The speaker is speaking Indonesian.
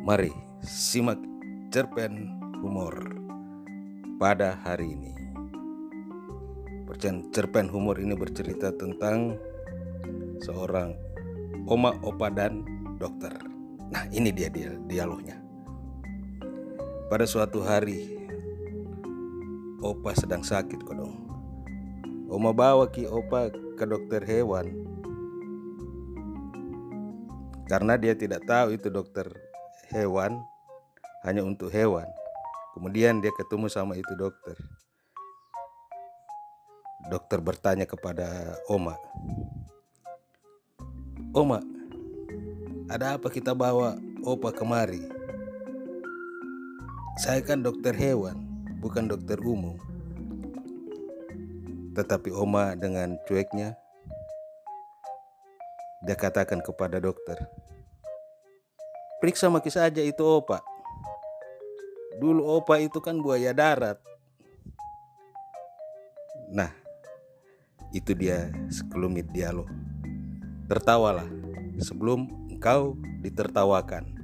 Mari simak cerpen humor pada hari ini. Cerpen humor ini bercerita tentang seorang oma, opa, dan dokter. Nah ini dia, dia dialognya. Pada suatu hari, opa sedang sakit kodong. Oma bawa ki opa ke dokter hewan karena dia tidak tahu itu dokter hewan hanya untuk hewan. Kemudian dia ketemu sama itu dokter. Dokter bertanya kepada Oma, Oma, ada apa kita bawa Opa kemari? Saya kan dokter hewan, bukan dokter umum. Tetapi Oma dengan cueknya, dia katakan kepada dokter, Periksa maki saja itu opa. Dulu opa itu kan buaya darat. Nah, itu dia sekelumit dialog. Tertawalah sebelum engkau ditertawakan.